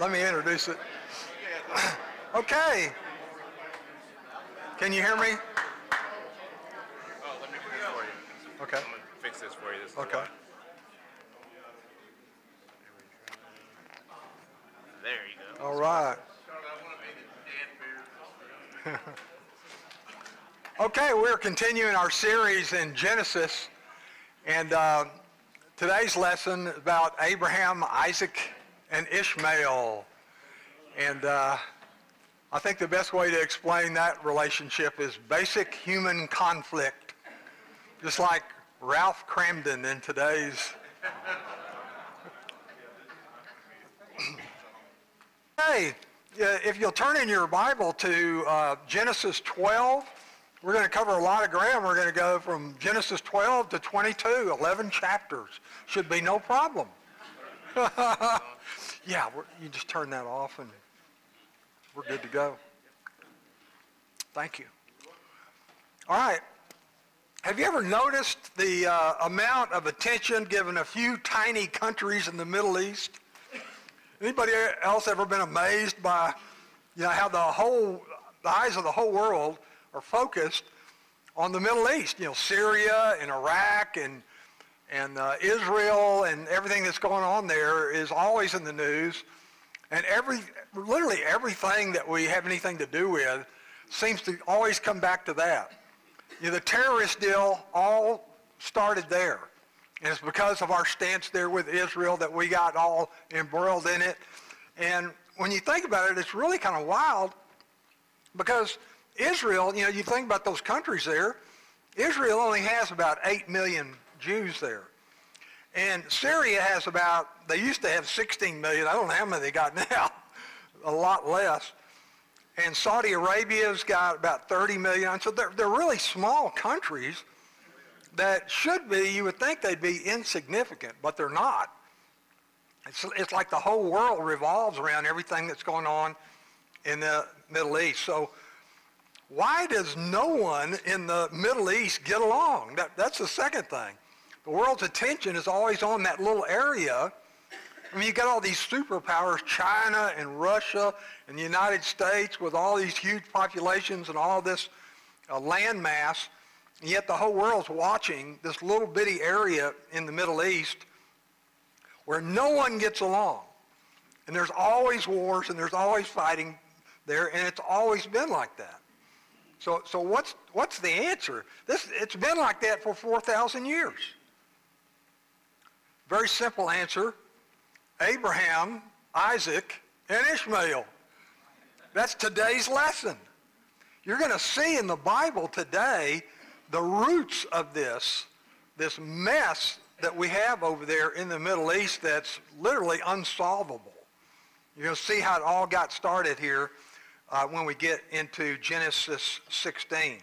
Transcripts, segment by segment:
let me introduce it. okay. Can you hear me? Oh, let me do this for you. Okay. I'm gonna fix this for you. This Okay. There you go. All right. Okay, we're continuing our series in Genesis, and uh, today's lesson about Abraham, Isaac, and Ishmael. And uh, I think the best way to explain that relationship is basic human conflict, just like Ralph Kramden in today's. Hey, if you'll turn in your Bible to uh, Genesis 12, we're going to cover a lot of ground. We're going to go from Genesis 12 to 22, 11 chapters. Should be no problem. yeah, you just turn that off and we're good to go. Thank you. All right. Have you ever noticed the uh, amount of attention given a few tiny countries in the Middle East? Anybody else ever been amazed by, you know, how the whole, the eyes of the whole world are focused on the Middle East? You know, Syria and Iraq and and uh, Israel and everything that's going on there is always in the news, and every literally everything that we have anything to do with seems to always come back to that. You know, the terrorist deal all started there. And it's because of our stance there with Israel that we got all embroiled in it. And when you think about it, it's really kind of wild because Israel, you know, you think about those countries there, Israel only has about 8 million Jews there. And Syria has about, they used to have 16 million. I don't know how many they got now. A lot less. And Saudi Arabia's got about 30 million. So they're, they're really small countries that should be, you would think they'd be insignificant, but they're not. It's, it's like the whole world revolves around everything that's going on in the Middle East. So why does no one in the Middle East get along? That, that's the second thing. The world's attention is always on that little area. I mean, you've got all these superpowers, China and Russia and the United States with all these huge populations and all this uh, land mass. And yet the whole world's watching this little bitty area in the Middle East where no one gets along. And there's always wars and there's always fighting there, and it's always been like that. So, so what's, what's the answer? This, it's been like that for 4,000 years. Very simple answer. Abraham, Isaac, and Ishmael. That's today's lesson. You're going to see in the Bible today the roots of this, this mess that we have over there in the Middle East that's literally unsolvable. You're going to see how it all got started here uh, when we get into Genesis 16.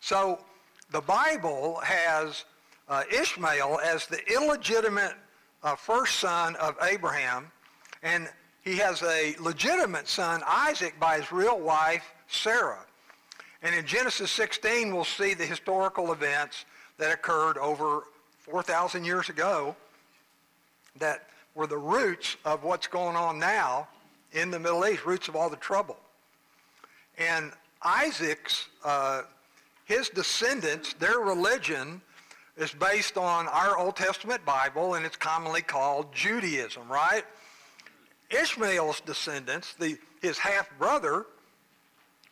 So the Bible has uh, Ishmael as the illegitimate uh, first son of Abraham, and he has a legitimate son, Isaac, by his real wife, Sarah. And in Genesis 16, we'll see the historical events that occurred over 4,000 years ago that were the roots of what's going on now in the Middle East, roots of all the trouble. And Isaac's, uh, his descendants, their religion is based on our Old Testament Bible, and it's commonly called Judaism, right? Ishmael's descendants, the, his half-brother,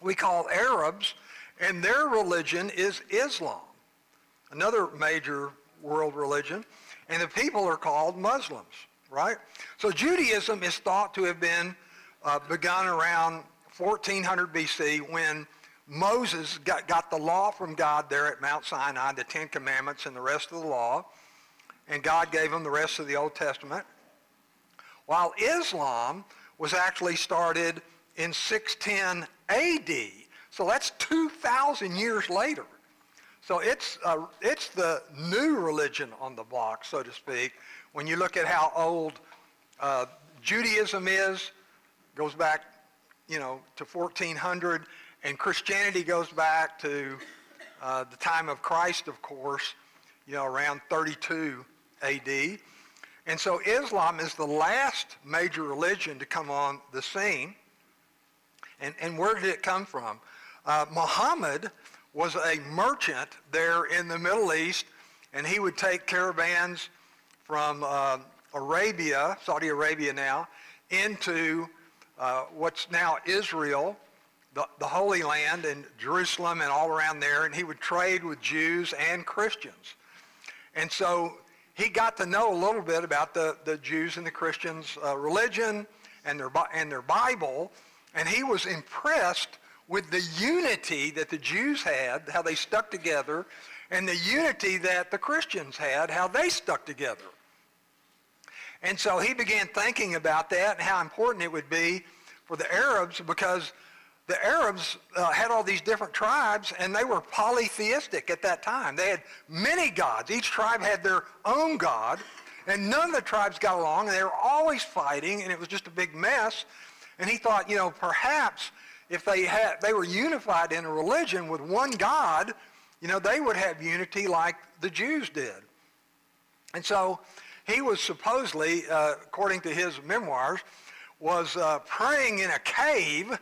we call Arabs, and their religion is Islam, another major world religion, and the people are called Muslims, right? So Judaism is thought to have been uh, begun around 1400 BC when Moses got, got the law from God there at Mount Sinai, the Ten Commandments and the rest of the law, and God gave him the rest of the Old Testament. While Islam was actually started in 610 AD. So that's 2,000 years later. So it's, uh, it's the new religion on the block, so to speak. When you look at how old uh, Judaism is, goes back, you know, to 1400, and Christianity goes back to uh, the time of Christ, of course, you know, around 32 AD. And so Islam is the last major religion to come on the scene. And, and where did it come from? Uh, Muhammad was a merchant there in the Middle East, and he would take caravans from uh, Arabia, Saudi Arabia now, into uh, what's now Israel, the, the Holy Land, and Jerusalem and all around there, and he would trade with Jews and Christians. And so he got to know a little bit about the, the Jews and the Christians' uh, religion and their, and their Bible, and he was impressed with the unity that the Jews had, how they stuck together, and the unity that the Christians had, how they stuck together. And so he began thinking about that and how important it would be for the Arabs because the Arabs uh, had all these different tribes and they were polytheistic at that time. They had many gods. Each tribe had their own god and none of the tribes got along and they were always fighting and it was just a big mess. And he thought, you know, perhaps if they had, they were unified in a religion with one God, you know, they would have unity like the Jews did. And so he was supposedly, uh, according to his memoirs, was uh, praying in a cave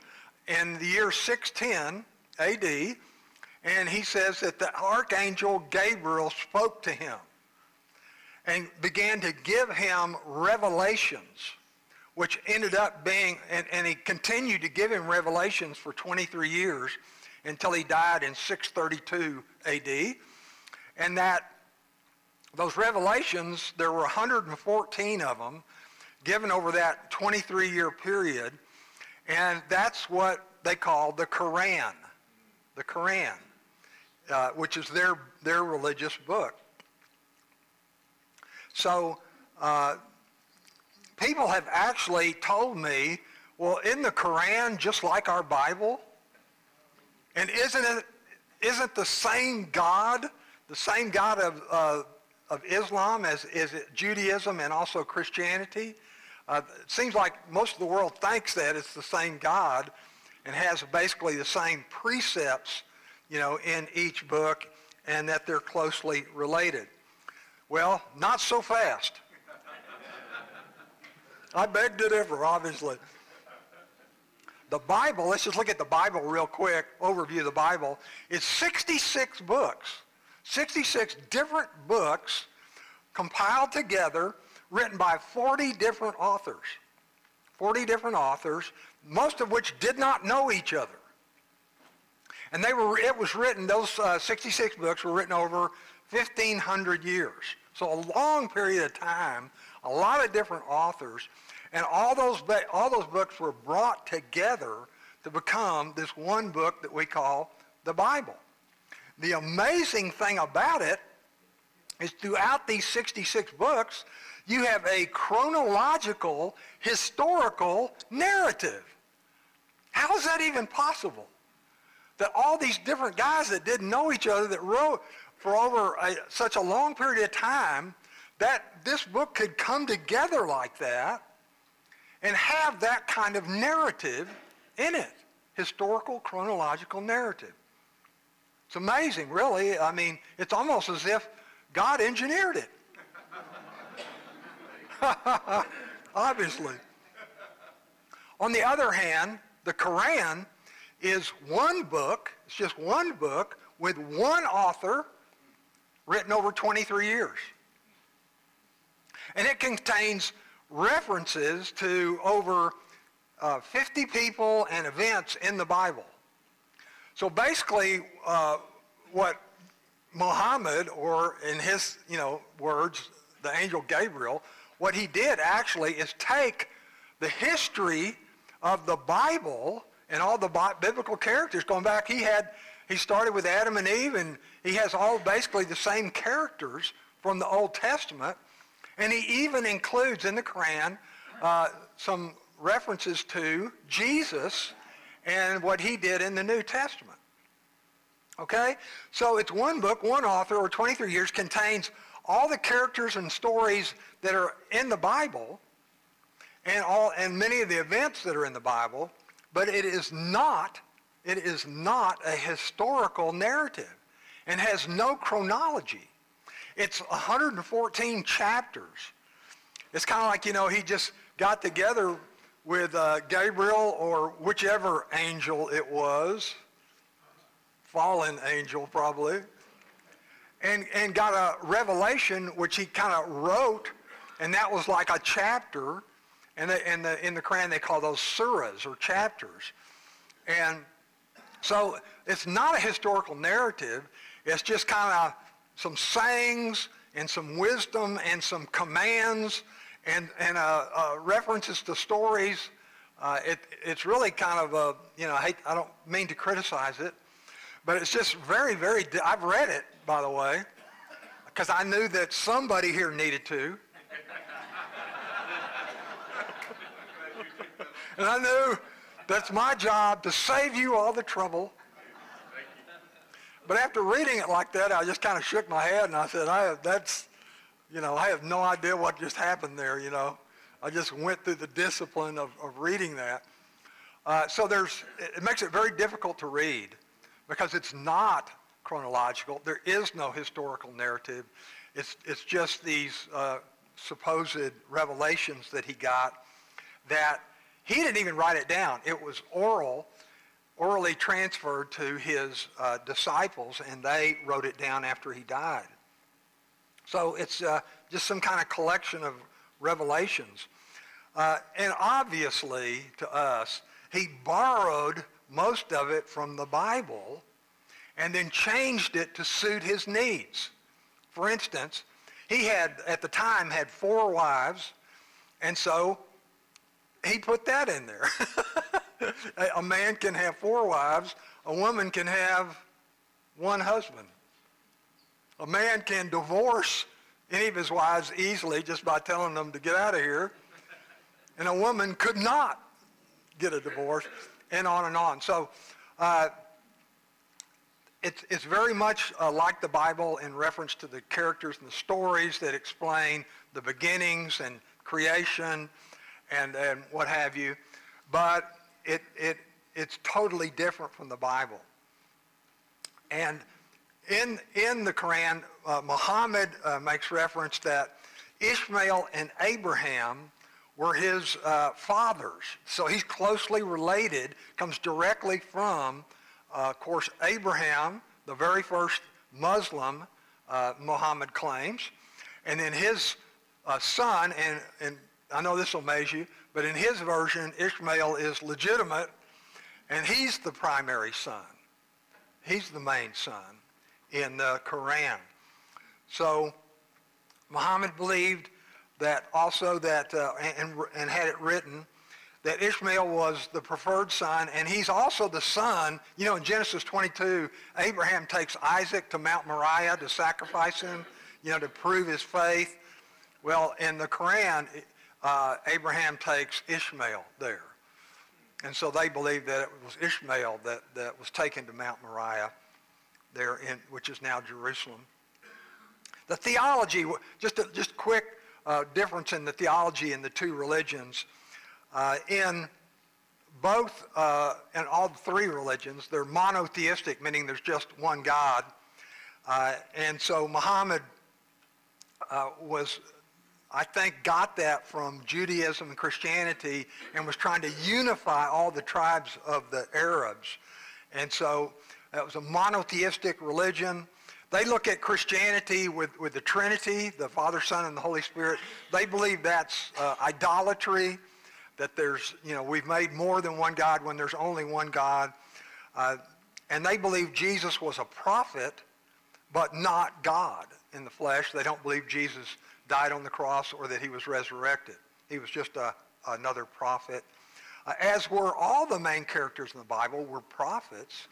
in the year 610 AD, and he says that the archangel Gabriel spoke to him and began to give him revelations which ended up being, and, and he continued to give him revelations for 23 years until he died in 632 AD. And that those revelations, there were 114 of them given over that 23-year period. And that's what they call the Quran, the Quran, uh, which is their, their religious book. So uh, people have actually told me, well, in the Quran just like our Bible? And isn't it isn't the same God, the same God of, uh, of Islam as is it Judaism and also Christianity? Uh, it seems like most of the world thinks that it's the same God and has basically the same precepts, you know, in each book and that they're closely related. Well, not so fast. I beg to differ, obviously. The Bible, let's just look at the Bible real quick, overview of the Bible. It's 66 books, 66 different books compiled together, written by 40 different authors. 40 different authors, most of which did not know each other. And they were, it was written, those uh, 66 books were written over 1,500 years. So a long period of time a lot of different authors, and all those, all those books were brought together to become this one book that we call the Bible. The amazing thing about it is throughout these 66 books, you have a chronological, historical narrative. How is that even possible? That all these different guys that didn't know each other that wrote for over a, such a long period of time that this book could come together like that and have that kind of narrative in it, historical, chronological narrative. It's amazing, really. I mean, it's almost as if God engineered it. Obviously. On the other hand, the Quran is one book, it's just one book with one author written over 23 years. And it contains references to over uh, 50 people and events in the Bible. So basically, uh, what Muhammad, or in his you know words, the angel Gabriel, what he did actually is take the history of the Bible and all the biblical characters going back. He had he started with Adam and Eve, and he has all basically the same characters from the Old Testament. And he even includes in the Quran uh, some references to Jesus and what he did in the New Testament. Okay? So it's one book, one author, or 23 years, contains all the characters and stories that are in the Bible and, all, and many of the events that are in the Bible, but it is not, it is not a historical narrative and has no chronology. It's 114 chapters. it's kind of like, you know, he just got together with uh, Gabriel or whichever angel it was, fallen angel probably, and, and got a revelation which he kind of wrote, and that was like a chapter. And the, in, the, in the Quran, they call those surahs or chapters. And so it's not a historical narrative. It's just kind of some sayings and some wisdom and some commands and, and uh, uh, references to stories. Uh, it, it's really kind of a, you know, I, hate, I don't mean to criticize it, but it's just very, very, I've read it, by the way, because I knew that somebody here needed to. and I knew that's my job to save you all the trouble. But after reading it like that, I just kind of shook my head and I said, I have, that's, you know, I have no idea what just happened there, you know. I just went through the discipline of, of reading that. Uh, so there's, it makes it very difficult to read because it's not chronological. There is no historical narrative. It's, it's just these uh, supposed revelations that he got that he didn't even write it down. It was oral, orally transferred to his uh, disciples, and they wrote it down after he died. So it's uh, just some kind of collection of revelations. Uh, and obviously, to us, he borrowed most of it from the Bible and then changed it to suit his needs. For instance, he had, at the time, had four wives, and so he put that in there. a man can have four wives. A woman can have one husband. A man can divorce any of his wives easily just by telling them to get out of here. And a woman could not get a divorce, and on and on. So uh, it's, it's very much uh, like the Bible in reference to the characters and the stories that explain the beginnings and creation and, and what have you. But it, it, it's totally different from the Bible. And in, in the Quran, uh, Muhammad uh, makes reference that Ishmael and Abraham were his uh, fathers. So he's closely related, comes directly from, uh, of course, Abraham, the very first Muslim uh, Muhammad claims, and then his uh, son, and, and I know this will amaze you, but in his version, Ishmael is legitimate, and he's the primary son. He's the main son in the Quran. So Muhammad believed that also that, uh, and, and had it written, that Ishmael was the preferred son, and he's also the son. You know, in Genesis 22, Abraham takes Isaac to Mount Moriah to sacrifice him, you know, to prove his faith. Well, in the Quran, uh, Abraham takes Ishmael there. And so they believe that it was Ishmael that, that was taken to Mount Moriah there, in, which is now Jerusalem. The theology, just a just quick uh, difference in the theology in the two religions. Uh, in both, uh, in all three religions, they're monotheistic, meaning there's just one God. Uh, and so Muhammad uh, was I think, got that from Judaism and Christianity and was trying to unify all the tribes of the Arabs. And so that was a monotheistic religion. They look at Christianity with, with the Trinity, the Father, Son, and the Holy Spirit. They believe that's uh, idolatry, that there's, you know, we've made more than one God when there's only one God. Uh, and they believe Jesus was a prophet, but not God in the flesh. They don't believe Jesus died on the cross or that he was resurrected. He was just a, another prophet. Uh, as were all the main characters in the Bible were prophets,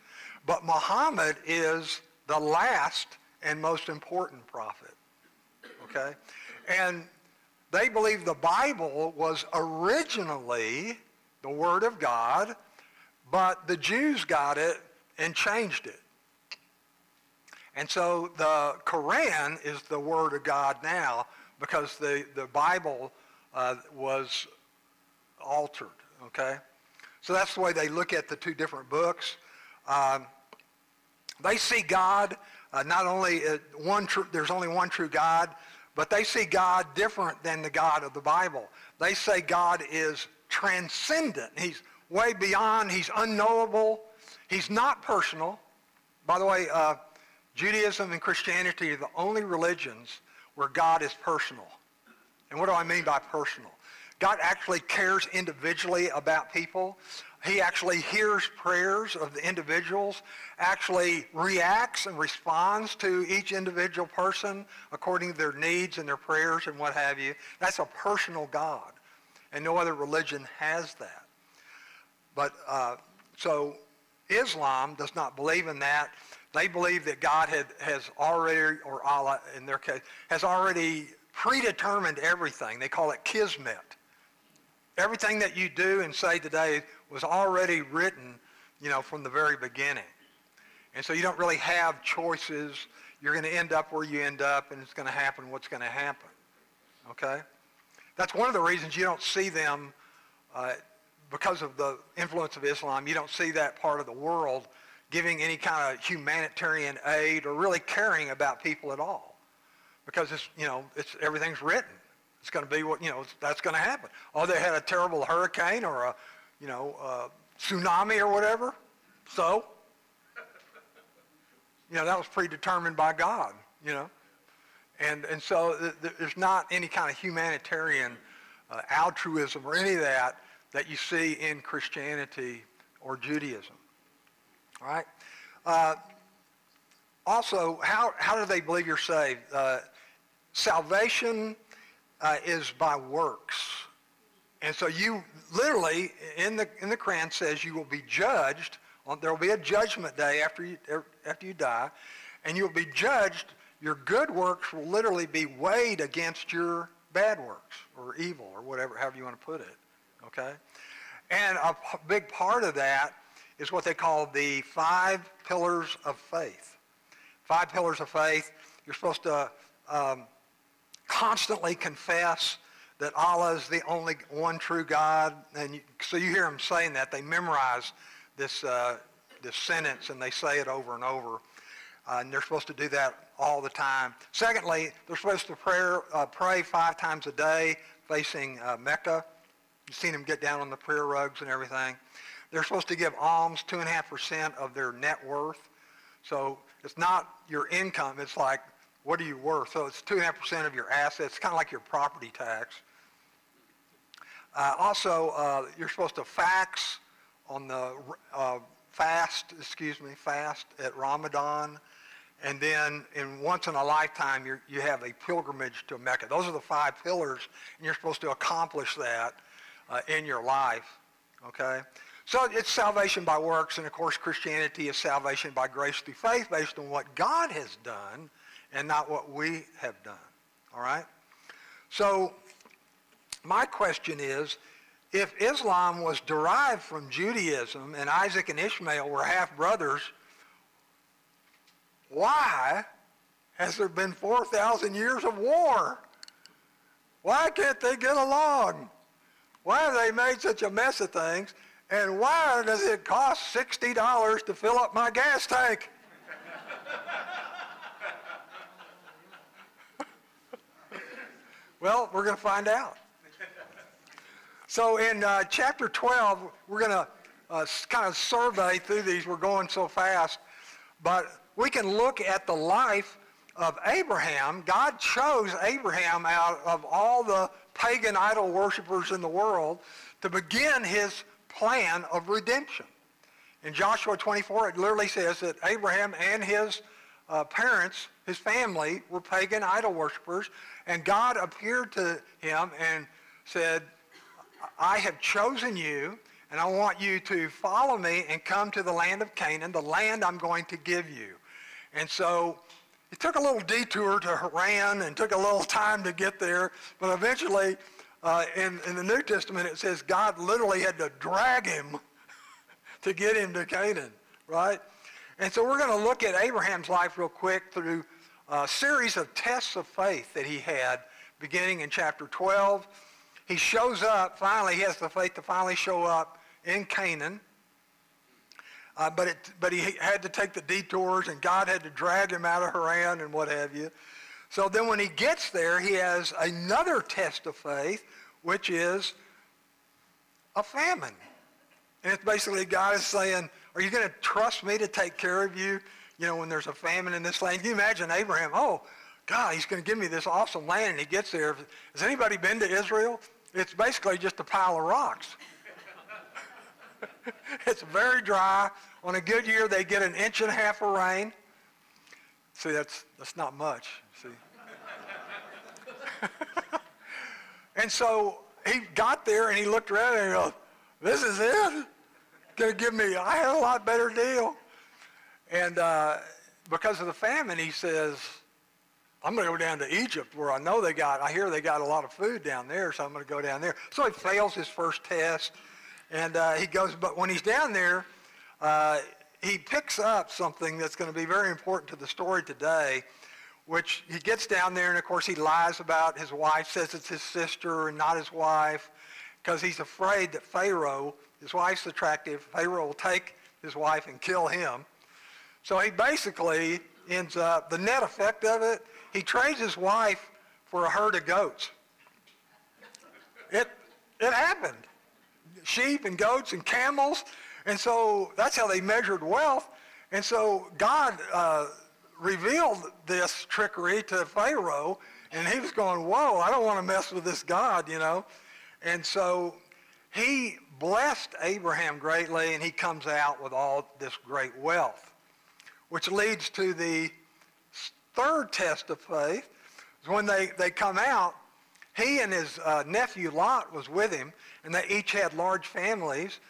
but Muhammad is the last and most important prophet. Okay? And they believe the Bible was originally the Word of God, but the Jews got it and changed it. And so the Quran is the Word of God now, because the, the Bible uh, was altered, okay? So that's the way they look at the two different books. Um, they see God uh, not only uh, one there's only one true God, but they see God different than the God of the Bible. They say God is transcendent. He's way beyond. He's unknowable. He's not personal. By the way, uh, Judaism and Christianity are the only religions where God is personal. And what do I mean by personal? God actually cares individually about people. He actually hears prayers of the individuals, actually reacts and responds to each individual person according to their needs and their prayers and what have you. That's a personal God. And no other religion has that. But uh, so Islam does not believe in that. They believe that God had, has already, or Allah in their case, has already predetermined everything. They call it kismet. Everything that you do and say today was already written, you know, from the very beginning. And so you don't really have choices. You're going to end up where you end up, and it's going to happen what's going to happen. Okay? That's one of the reasons you don't see them, uh, because of the influence of Islam, you don't see that part of the world giving any kind of humanitarian aid or really caring about people at all. Because it's, you know, it's, everything's written. It's going to be what, you know, that's going to happen. Oh, they had a terrible hurricane or a, you know, a tsunami or whatever. So, you know, that was predetermined by God, you know. And, and so th- th- there's not any kind of humanitarian uh, altruism or any of that that you see in Christianity or Judaism. All right? Uh, also, how, how do they believe you're saved? Uh, salvation uh, is by works. And so you literally, in the, in the Quran says you will be judged. There will be a judgment day after you, er, after you die. And you will be judged. Your good works will literally be weighed against your bad works or evil or whatever, however you want to put it. Okay? And a big part of that is what they call the five pillars of faith. Five pillars of faith. You're supposed to um, constantly confess that Allah is the only one true God. And so you hear them saying that. They memorize this, uh, this sentence and they say it over and over. Uh, and they're supposed to do that all the time. Secondly, they're supposed to pray, uh, pray five times a day facing uh, Mecca. You've seen them get down on the prayer rugs and everything. They're supposed to give alms 2.5% of their net worth. So it's not your income. It's like, what are you worth? So it's 2.5% of your assets, kind of like your property tax. Uh, also, uh, you're supposed to fax on the uh, fast, excuse me, fast at Ramadan. And then in once in a lifetime, you you have a pilgrimage to Mecca. Those are the five pillars, and you're supposed to accomplish that uh, in your life. Okay? So it's salvation by works, and of course Christianity is salvation by grace through faith based on what God has done and not what we have done. All right? So my question is, if Islam was derived from Judaism and Isaac and Ishmael were half brothers, why has there been 4,000 years of war? Why can't they get along? Why have they made such a mess of things? And why does it cost $60 to fill up my gas tank? well, we're going to find out. So in uh, chapter 12, we're going to uh, kind of survey through these. We're going so fast. But we can look at the life of Abraham. God chose Abraham out of all the pagan idol worshippers in the world to begin his plan of redemption. In Joshua 24, it literally says that Abraham and his uh, parents, his family, were pagan idol worshippers, and God appeared to him and said, I have chosen you, and I want you to follow me and come to the land of Canaan, the land I'm going to give you. And so he took a little detour to Haran and took a little time to get there, but eventually uh, in, in the New Testament it says God literally had to drag him to get him to Canaan, right? And so we're going to look at Abraham's life real quick through a series of tests of faith that he had beginning in chapter 12. He shows up, finally, he has the faith to finally show up in Canaan. Uh, but, it, but he had to take the detours, and God had to drag him out of Haran and what have you. So then when he gets there, he has another test of faith, which is a famine. And it's basically God is saying, are you going to trust me to take care of you, you know, when there's a famine in this land? Can you imagine Abraham, oh, God, he's going to give me this awesome land, and he gets there. Has anybody been to Israel? It's basically just a pile of rocks. it's very dry. On a good year, they get an inch and a half of rain. See, that's, that's not much, see. and so he got there and he looked around and he goes, this is it? Gonna give me, I had a lot better deal. And uh, because of the famine, he says, I'm going to go down to Egypt where I know they got, I hear they got a lot of food down there, so I'm going to go down there. So he fails his first test, and uh, he goes, but when he's down there, uh, he picks up something that's going to be very important to the story today, which he gets down there, and of course he lies about his wife, says it's his sister and not his wife, because he's afraid that Pharaoh, his wife's attractive, Pharaoh will take his wife and kill him. So he basically ends up, the net effect of it he trades his wife for a herd of goats. It, it happened. Sheep and goats and camels. And so that's how they measured wealth. And so God uh, revealed this trickery to Pharaoh, and he was going, whoa, I don't want to mess with this God, you know. And so he blessed Abraham greatly, and he comes out with all this great wealth, which leads to the third test of faith is when they, they come out, he and his uh, nephew Lot was with him, and they each had large families,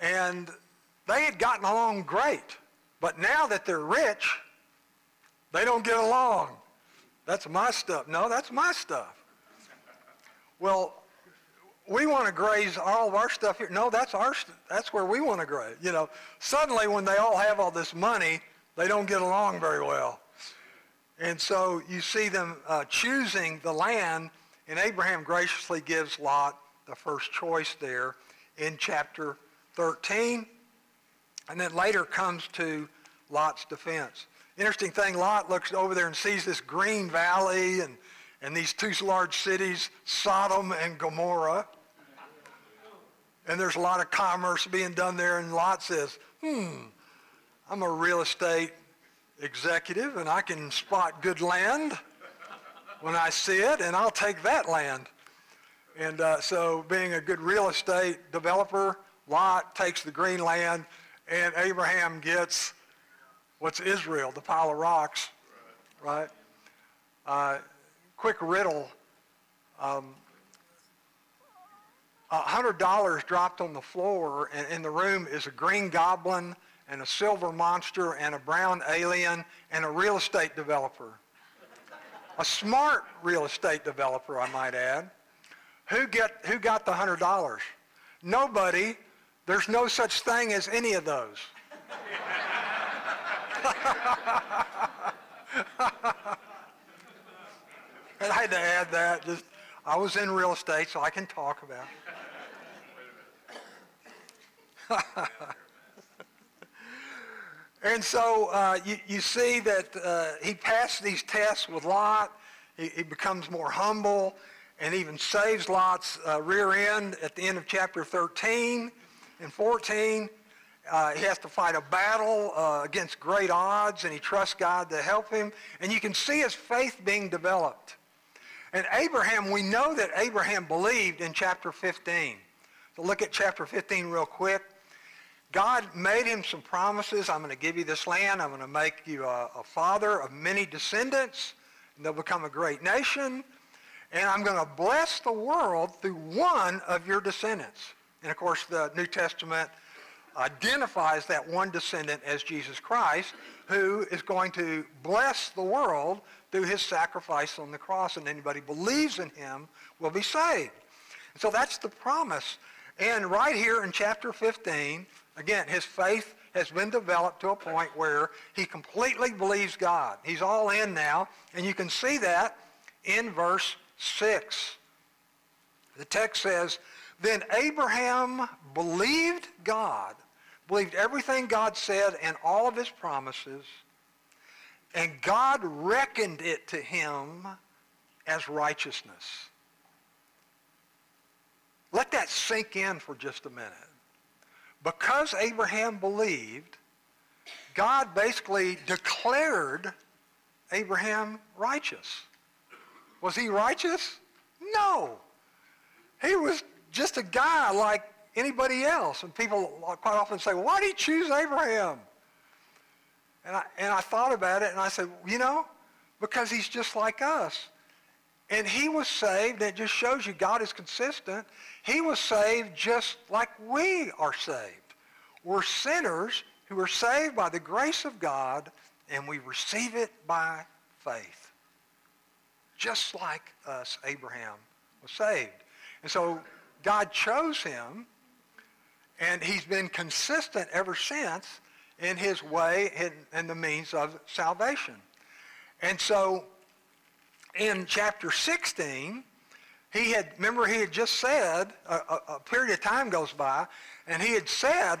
and they had gotten along great. But now that they're rich, they don't get along. That's my stuff. No, that's my stuff. Well, we want to graze all of our stuff here. No, that's our. That's where we want to graze. You know, suddenly when they all have all this money, they don't get along very well. And so you see them uh, choosing the land, and Abraham graciously gives Lot the first choice there in chapter 13. And then later comes to Lot's defense. Interesting thing, Lot looks over there and sees this green valley and, and these two large cities, Sodom and Gomorrah. And there's a lot of commerce being done there, and Lot says, hmm, I'm a real estate executive and I can spot good land when I see it and I'll take that land. And uh, so being a good real estate developer, Lot takes the green land and Abraham gets what's Israel, the pile of rocks, right? Uh, quick riddle. Um, $100 dropped on the floor and in the room is a green goblin and a silver monster and a brown alien and a real estate developer. A smart real estate developer, I might add. Who, get, who got the $100? Nobody. There's no such thing as any of those. and I had to add that. Just, I was in real estate, so I can talk about it. And so uh, you, you, see that uh, he passed these tests with Lot. He, he, becomes more humble and even saves Lot's uh, rear end at the end of chapter 13 and 14. Uh, he has to fight a battle uh, against great odds, and he trusts God to help him. And you can see his faith being developed. And Abraham, we know that Abraham believed in chapter 15. So look at chapter 15 real quick. God made him some promises. I'm going to give you this land. I'm going to make you a, a father of many descendants. And they'll become a great nation. And I'm going to bless the world through one of your descendants. And of course, the New Testament identifies that one descendant as Jesus Christ, who is going to bless the world through his sacrifice on the cross. And anybody believes in him will be saved. so that's the promise. And right here in chapter 15, Again, his faith has been developed to a point where he completely believes God. He's all in now, and you can see that in verse 6. The text says, Then Abraham believed God, believed everything God said and all of his promises, and God reckoned it to him as righteousness. Let that sink in for just a minute. Because Abraham believed, God basically declared Abraham righteous. Was he righteous? No. He was just a guy like anybody else. And people quite often say, why did he choose Abraham? And I, and I thought about it and I said, you know, because he's just like us. And he was saved, it just shows you God is consistent. He was saved just like we are saved. We're sinners who are saved by the grace of God, and we receive it by faith. Just like us, Abraham was saved. And so God chose him, and he's been consistent ever since in his way and, and the means of salvation. And so in chapter 16, he had, remember he had just said, a, a, a period of time goes by, and he had said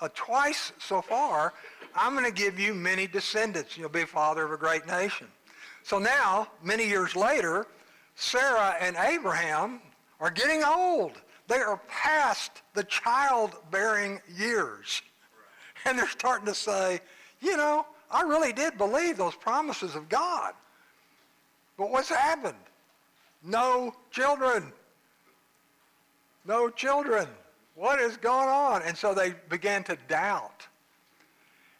uh, twice so far, I'm going to give you many descendants. You'll be father of a great nation. So now, many years later, Sarah and Abraham are getting old. They are past the childbearing years. And they're starting to say, you know, I really did believe those promises of God. But what's happened? No children. No children. What is going on? And so they began to doubt.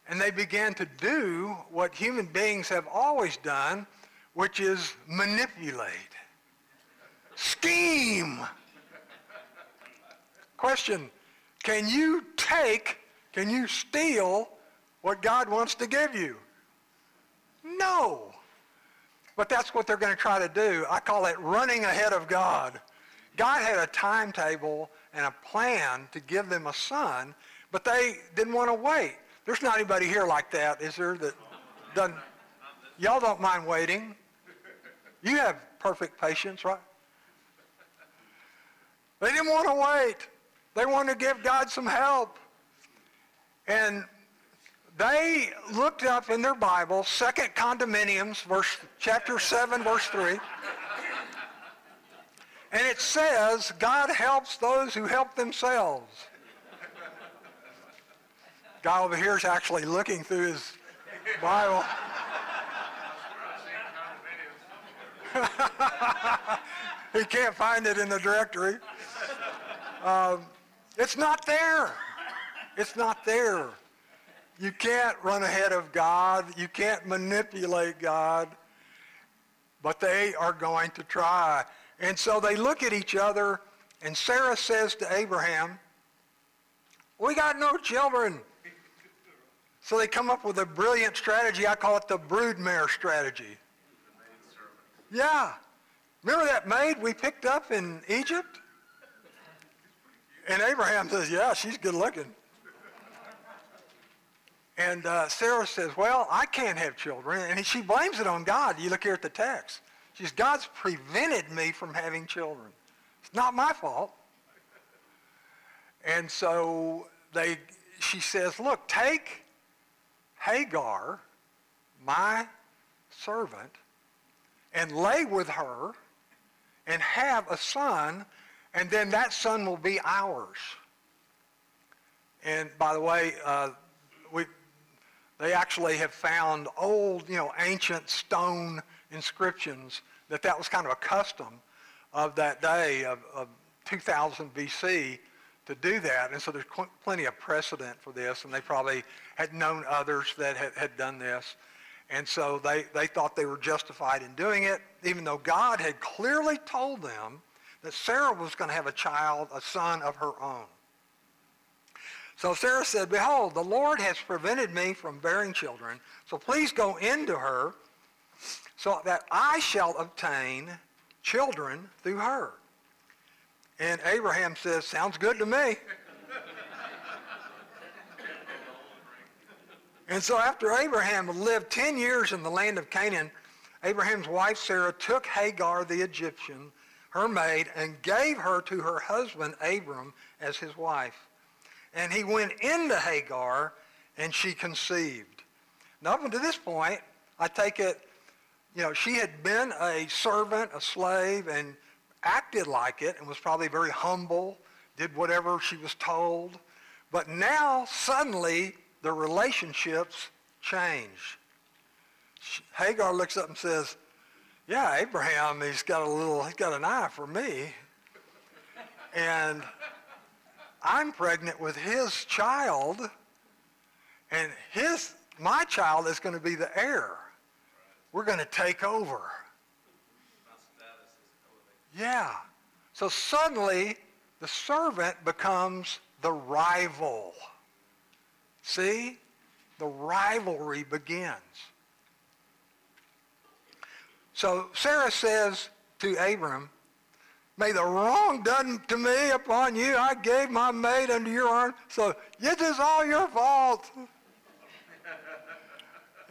And they began to do what human beings have always done, which is manipulate, scheme. Question, can you take, can you steal what God wants to give you? No. But that's what they're going to try to do. I call it running ahead of God. God had a timetable and a plan to give them a son, but they didn't want to wait. There's not anybody here like that, is there, that doesn't, y'all don't mind waiting. You have perfect patience, right? They didn't want to wait. They wanted to give God some help. And they looked up in their Bible, Second Condominiums, verse, chapter 7, verse 3. And it says, God helps those who help themselves. Guy over here is actually looking through his Bible. he can't find it in the directory. Um, it's not there. It's not there. You can't run ahead of God. You can't manipulate God. But they are going to try. And so they look at each other, and Sarah says to Abraham, we got no children. So they come up with a brilliant strategy. I call it the broodmare strategy. Yeah. Remember that maid we picked up in Egypt? And Abraham says, yeah, she's good looking. And uh, Sarah says, well, I can't have children. And she blames it on God. You look here at the text. She says, God's prevented me from having children. It's not my fault. And so they, she says, look, take Hagar, my servant, and lay with her and have a son, and then that son will be ours. And by the way, uh, we, they actually have found old, you know, ancient stone inscriptions that that was kind of a custom of that day of, of 2000 BC to do that. And so there's cl- plenty of precedent for this, and they probably had known others that had, had done this. And so they, they thought they were justified in doing it, even though God had clearly told them that Sarah was going to have a child, a son of her own. So Sarah said, Behold, the Lord has prevented me from bearing children, so please go into her so that I shall obtain children through her. And Abraham says, sounds good to me. and so after Abraham lived 10 years in the land of Canaan, Abraham's wife Sarah took Hagar the Egyptian, her maid, and gave her to her husband Abram as his wife. And he went into Hagar, and she conceived. Now, up until this point, I take it, you know, she had been a servant, a slave, and acted like it and was probably very humble, did whatever she was told. But now, suddenly, the relationships change. Hagar looks up and says, yeah, Abraham, he's got a little, he's got an eye for me. And I'm pregnant with his child, and his, my child is going to be the heir. We're going to take over. Yeah. So suddenly, the servant becomes the rival. See? The rivalry begins. So Sarah says to Abram, May the wrong done to me upon you. I gave my maid under your arm. So it is all your fault.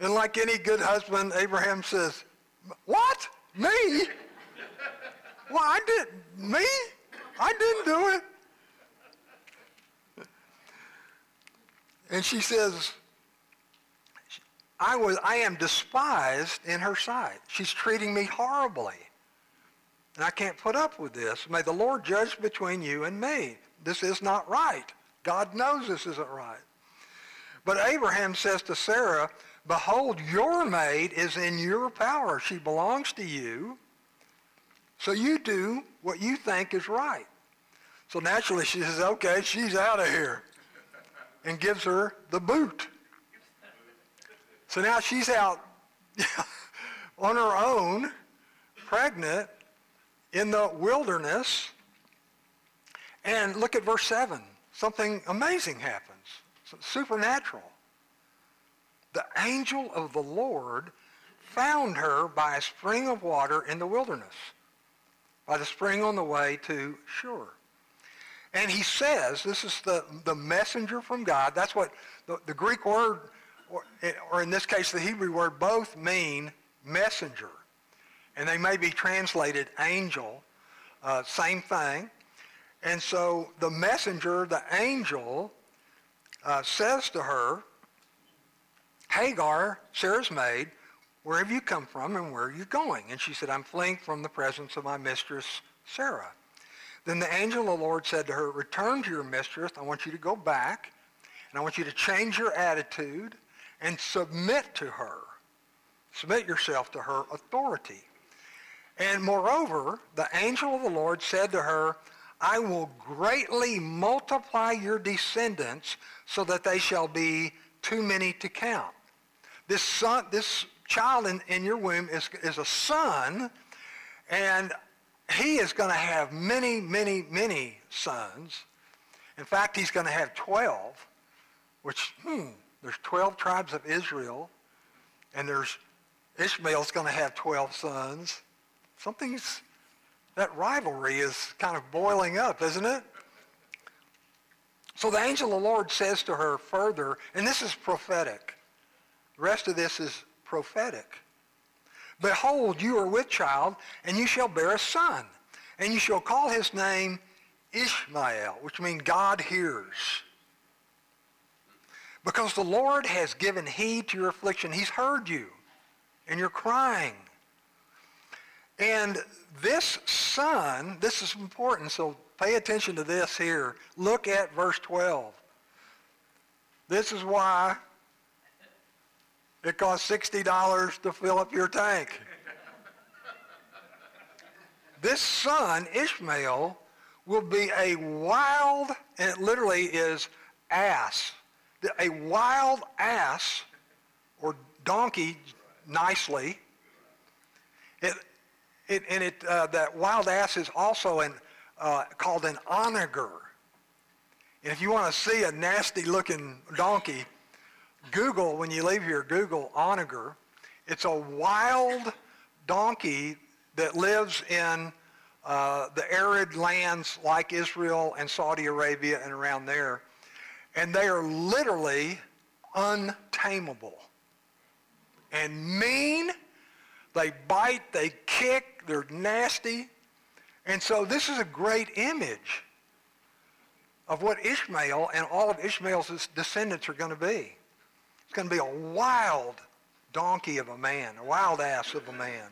and like any good husband, Abraham says, What? Me? well, I did. Me? I didn't do it. And she says, I, was, I am despised in her sight. She's treating me horribly. And I can't put up with this. May the Lord judge between you and me. This is not right. God knows this isn't right. But Abraham says to Sarah, Behold, your maid is in your power. She belongs to you. So you do what you think is right. So naturally she says, okay, she's out of here. And gives her the boot. So now she's out on her own, pregnant, in the wilderness. And look at verse 7. Something amazing happens, supernatural. The angel of the Lord found her by a spring of water in the wilderness, by the spring on the way to Shur. And he says, this is the, the messenger from God. That's what the, the Greek word or, or in this case the Hebrew word, both mean messenger. And they may be translated angel, uh, same thing. And so the messenger, the angel, uh, says to her, Hagar, Sarah's maid, where have you come from and where are you going? And she said, I'm fleeing from the presence of my mistress, Sarah. Then the angel of the Lord said to her, return to your mistress. I want you to go back, and I want you to change your attitude and submit to her. Submit yourself to her authority. And moreover, the angel of the Lord said to her, I will greatly multiply your descendants so that they shall be too many to count. This son, this child in, in your womb is, is a son, and he is going to have many, many, many sons. In fact, he's going to have 12, which, hmm, there's 12 tribes of Israel, and there's Ishmael's going to have 12 sons. Something's, that rivalry is kind of boiling up, isn't it? So the angel of the Lord says to her further, and this is prophetic. The rest of this is prophetic. Behold, you are with child, and you shall bear a son, and you shall call his name Ishmael, which means God hears. Because the Lord has given heed to your affliction. He's heard you, and you're crying. And this son, this is important, so pay attention to this here. Look at verse 12. This is why it costs $60 to fill up your tank. this son, Ishmael, will be a wild, and it literally is ass a wild ass or donkey nicely. It, it, and it, uh, that wild ass is also an, uh, called an onager. And if you want to see a nasty looking donkey, Google, when you leave here, Google onager. It's a wild donkey that lives in uh, the arid lands like Israel and Saudi Arabia and around there and they are literally untamable and mean. They bite, they kick, they're nasty. And so this is a great image of what Ishmael and all of Ishmael's descendants are going to be. It's going to be a wild donkey of a man, a wild ass of a man.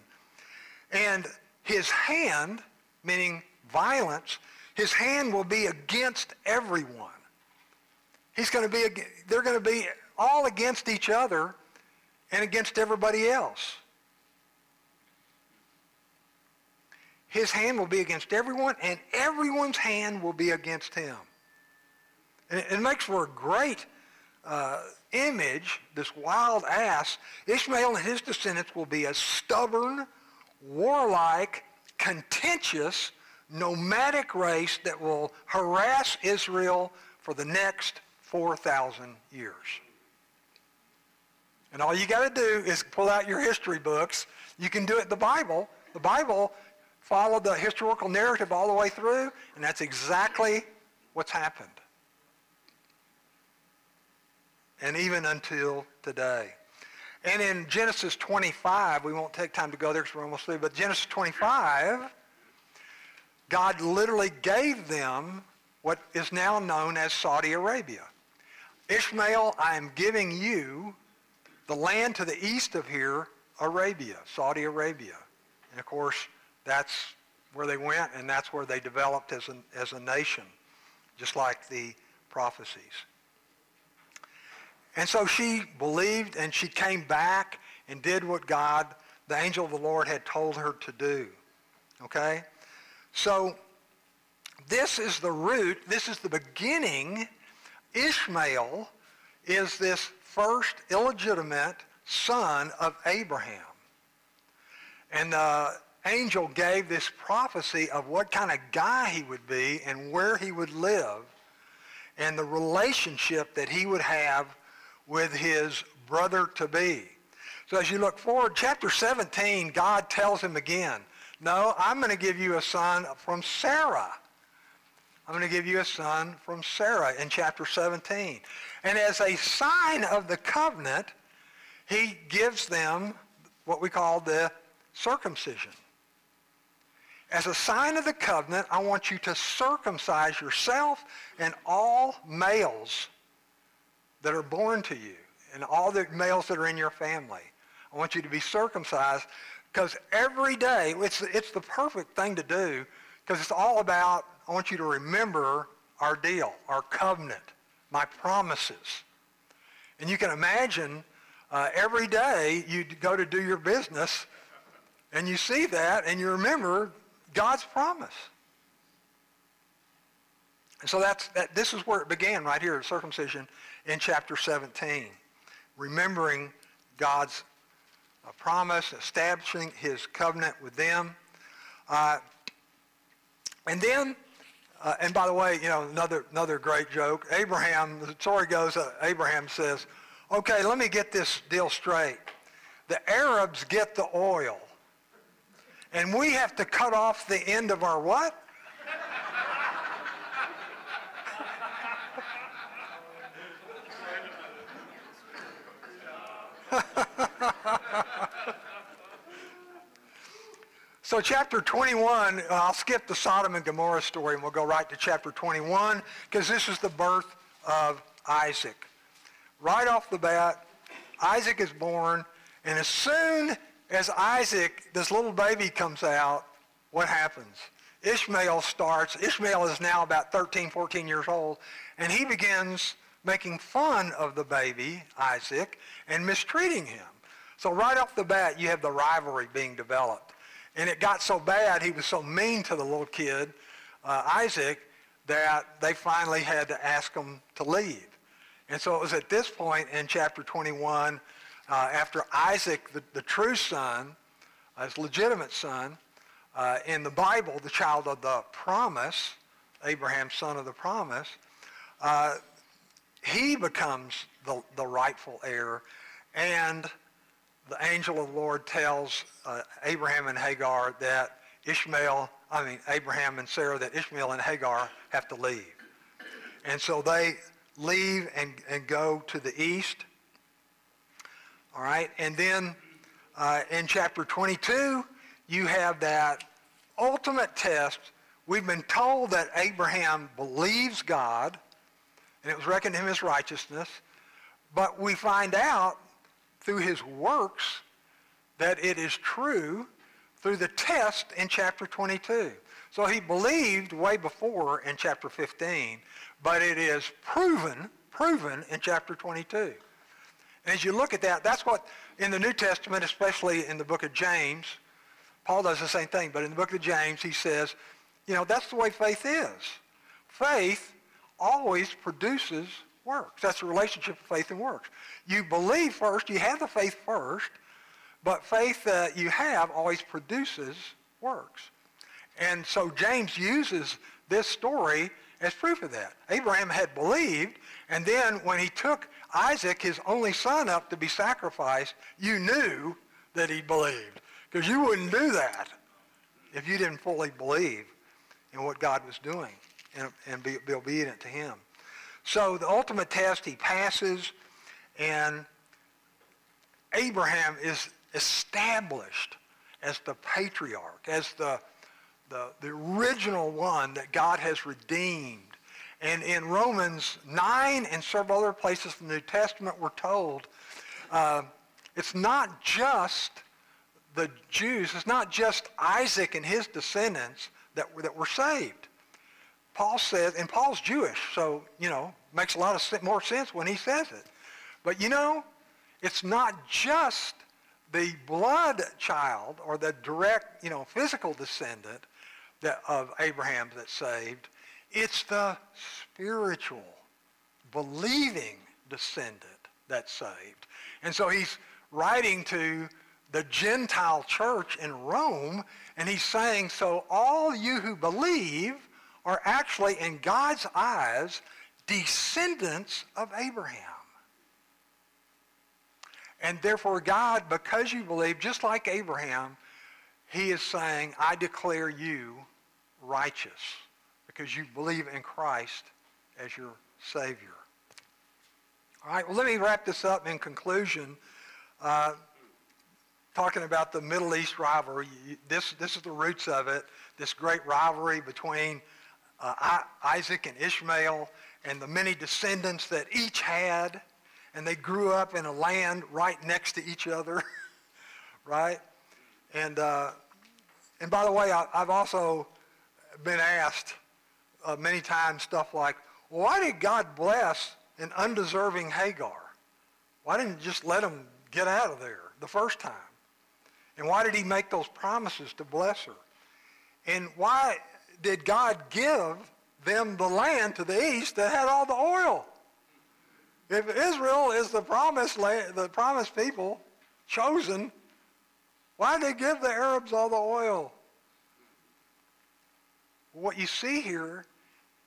And his hand, meaning violence, his hand will be against everyone. He's going to be, they're going to be all against each other and against everybody else. His hand will be against everyone, and everyone's hand will be against him. And it, makes for a great uh, image, this wild ass. Ishmael and his descendants will be a stubborn, warlike, contentious, nomadic race that will harass Israel for the next 4,000 years. And all you got to do is pull out your history books. You can do it the Bible. The Bible followed the historical narrative all the way through, and that's exactly what's happened. And even until today. And in Genesis 25, we won't take time to go there because we're almost through, but Genesis 25, God literally gave them what is now known as Saudi Arabia. Ishmael, I am giving you the land to the east of here, Arabia, Saudi Arabia. And of course, that's where they went and that's where they developed as a, as a nation, just like the prophecies. And so she believed and she came back and did what God, the angel of the Lord, had told her to do. Okay? So this is the root, this is the beginning. Ishmael is this first illegitimate son of Abraham. And the angel gave this prophecy of what kind of guy he would be and where he would live and the relationship that he would have with his brother-to-be. So as you look forward, chapter 17, God tells him again, no, I'm going to give you a son from Sarah. I'm going to give you a son from Sarah in chapter 17. And as a sign of the covenant, he gives them what we call the circumcision. As a sign of the covenant, I want you to circumcise yourself and all males that are born to you and all the males that are in your family. I want you to be circumcised because every day, it's, it's the perfect thing to do because it's all about, I want you to remember our deal, our covenant, my promises. And you can imagine uh, every day you go to do your business and you see that and you remember God's promise. And so that's, that, this is where it began right here, circumcision in chapter 17. Remembering God's uh, promise, establishing his covenant with them. Uh, and then, uh, and by the way, you know, another, another great joke. Abraham, the story goes, uh, Abraham says, okay, let me get this deal straight. The Arabs get the oil. And we have to cut off the end of our what? so chapter 21, uh, I'll skip the Sodom and Gomorrah story and we'll go right to chapter 21 because this is the birth of Isaac. Right off the bat, Isaac is born and as soon as Isaac, this little baby comes out, what happens? Ishmael starts. Ishmael is now about 13, 14 years old, and he begins making fun of the baby, Isaac, and mistreating him. So right off the bat, you have the rivalry being developed. And it got so bad, he was so mean to the little kid, uh, Isaac, that they finally had to ask him to leave. And so it was at this point in chapter 21 uh, after Isaac, the, the true son, uh, his legitimate son, uh, in the Bible, the child of the promise, Abraham, son of the promise, uh, he becomes the, the rightful heir. And the angel of the Lord tells uh, Abraham and Hagar that Ishmael, I mean, Abraham and Sarah, that Ishmael and Hagar have to leave. And so they leave and, and go to the east all right, and then uh, in chapter 22, you have that ultimate test. We've been told that Abraham believes God, and it was reckoned to him as righteousness. But we find out through his works that it is true through the test in chapter 22. So he believed way before in chapter 15, but it is proven, proven in chapter 22. And as you look at that, that's what in the New Testament, especially in the book of James, Paul does the same thing, but in the book of James, he says, you know, that's the way faith is. Faith always produces works. That's the relationship of faith and works. You believe first, you have the faith first, but faith that you have always produces works. And so James uses this story as proof of that. Abraham had believed, and then when he took Isaac, his only son, up to be sacrificed, you knew that he believed. Because you wouldn't do that if you didn't fully believe in what God was doing and, and be, be obedient to him. So the ultimate test he passes, and Abraham is established as the patriarch, as the, the, the original one that God has redeemed. And in Romans 9 and several other places in the New Testament, we're told uh, it's not just the Jews, it's not just Isaac and his descendants that were, that were saved. Paul says, and Paul's Jewish, so, you know, makes a lot of more sense when he says it. But, you know, it's not just the blood child or the direct, you know, physical descendant that, of Abraham that's saved. It's the spiritual, believing descendant that's saved. And so he's writing to the Gentile church in Rome, and he's saying, so all you who believe are actually, in God's eyes, descendants of Abraham. And therefore, God, because you believe, just like Abraham, he is saying, I declare you righteous because you believe in Christ as your Savior. All right, well, let me wrap this up in conclusion. Uh, talking about the Middle East rivalry. This, this is the roots of it, this great rivalry between uh, Isaac and Ishmael and the many descendants that each had and they grew up in a land right next to each other, right? And, uh, and by the way, I, have also been asked uh, many times stuff like, why did God bless an undeserving Hagar? Why didn't he just let him get out of there the first time? And why did he make those promises to bless her? And why did God give them the land to the east that had all the oil? If Israel is the promised land, the promised people, chosen, why did they give the Arabs all the oil? What you see here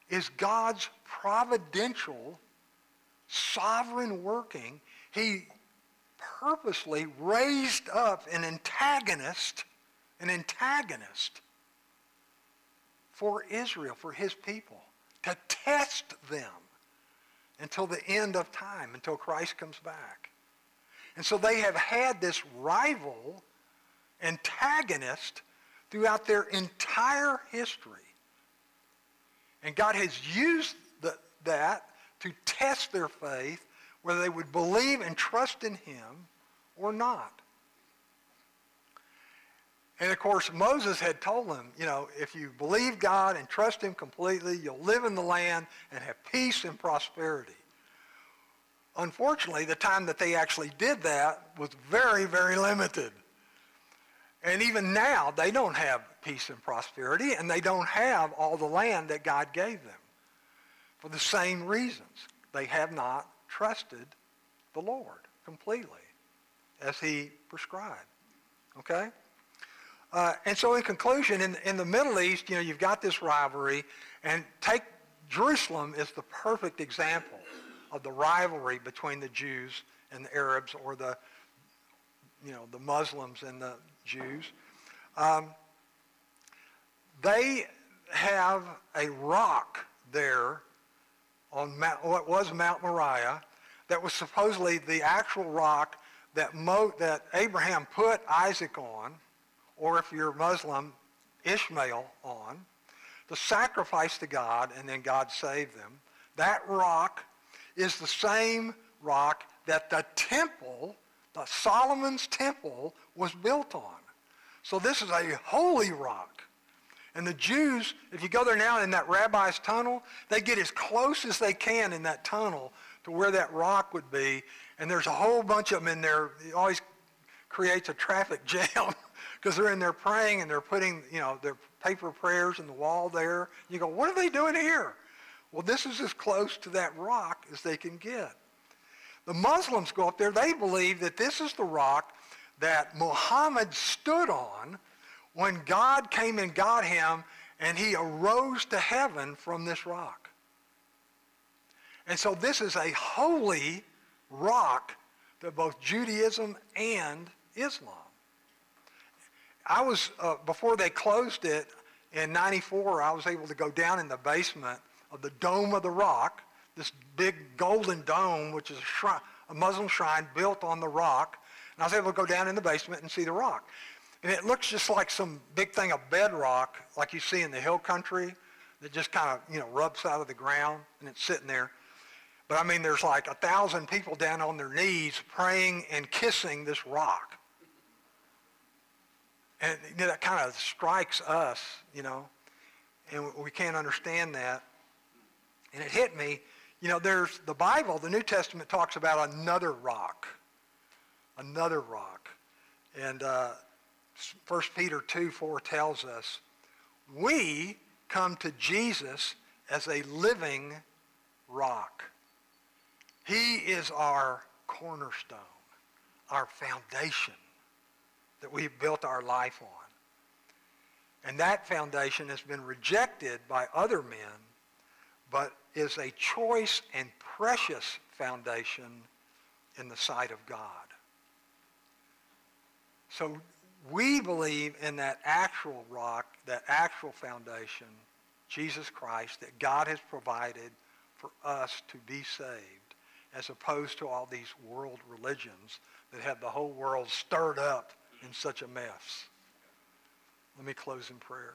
is God's providential, sovereign working. He purposely raised up an antagonist, an antagonist for Israel, for his people, to test them until the end of time, until Christ comes back. And so they have had this rival, antagonist, throughout their entire history. And God has used the, that to test their faith, whether they would believe and trust in him or not. And of course, Moses had told them, you know, if you believe God and trust him completely, you'll live in the land and have peace and prosperity. Unfortunately, the time that they actually did that was very, very limited. And even now, they don't have peace and prosperity, and they don't have all the land that God gave them for the same reasons. They have not trusted the Lord completely as he prescribed. Okay? Uh, and so in conclusion, in, in the Middle East, you know, you've got this rivalry, and take Jerusalem is the perfect example of the rivalry between the Jews and the Arabs or the, you know, the Muslims and the Jews. Um, they have a rock there on Mount, what was Mount Moriah that was supposedly the actual rock that, Mo, that Abraham put Isaac on or if you're Muslim, Ishmael on, to sacrifice to God, and then God saved them. That rock is the same rock that the temple the Solomon's temple was built on. So this is a holy rock. And the Jews, if you go there now in that rabbi's tunnel, they get as close as they can in that tunnel to where that rock would be. And there's a whole bunch of them in there. It always creates a traffic jam because they're in there praying and they're putting, you know, their paper prayers in the wall there. You go, what are they doing here? Well, this is as close to that rock as they can get. The Muslims go up there. They believe that this is the rock that Muhammad stood on when God came and got him and he arose to heaven from this rock. And so this is a holy rock to both Judaism and Islam. I was, uh, before they closed it in 94, I was able to go down in the basement of the Dome of the Rock, this big golden dome, which is a, shrine, a Muslim shrine built on the rock. I was able to go down in the basement and see the rock. And it looks just like some big thing of bedrock like you see in the hill country that just kind of, you know, rubs out of the ground and it's sitting there. But I mean, there's like a thousand people down on their knees praying and kissing this rock. And you know, that kind of strikes us, you know, and we can't understand that. And it hit me, you know, there's the Bible, the New Testament talks about another rock, another rock. And uh, 1 Peter 2, 4 tells us, we come to Jesus as a living rock. He is our cornerstone, our foundation that we've built our life on. And that foundation has been rejected by other men, but is a choice and precious foundation in the sight of God. So we believe in that actual rock, that actual foundation, Jesus Christ, that God has provided for us to be saved, as opposed to all these world religions that have the whole world stirred up in such a mess. Let me close in prayer.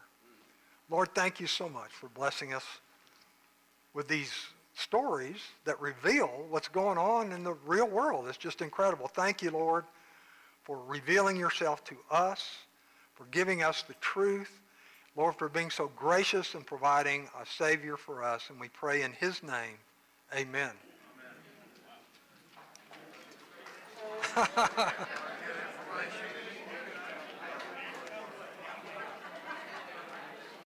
Lord, thank you so much for blessing us with these stories that reveal what's going on in the real world. It's just incredible. Thank you, Lord, for revealing yourself to us, for giving us the truth, Lord, for being so gracious and providing a Savior for us. And we pray in his name. Amen. Amen.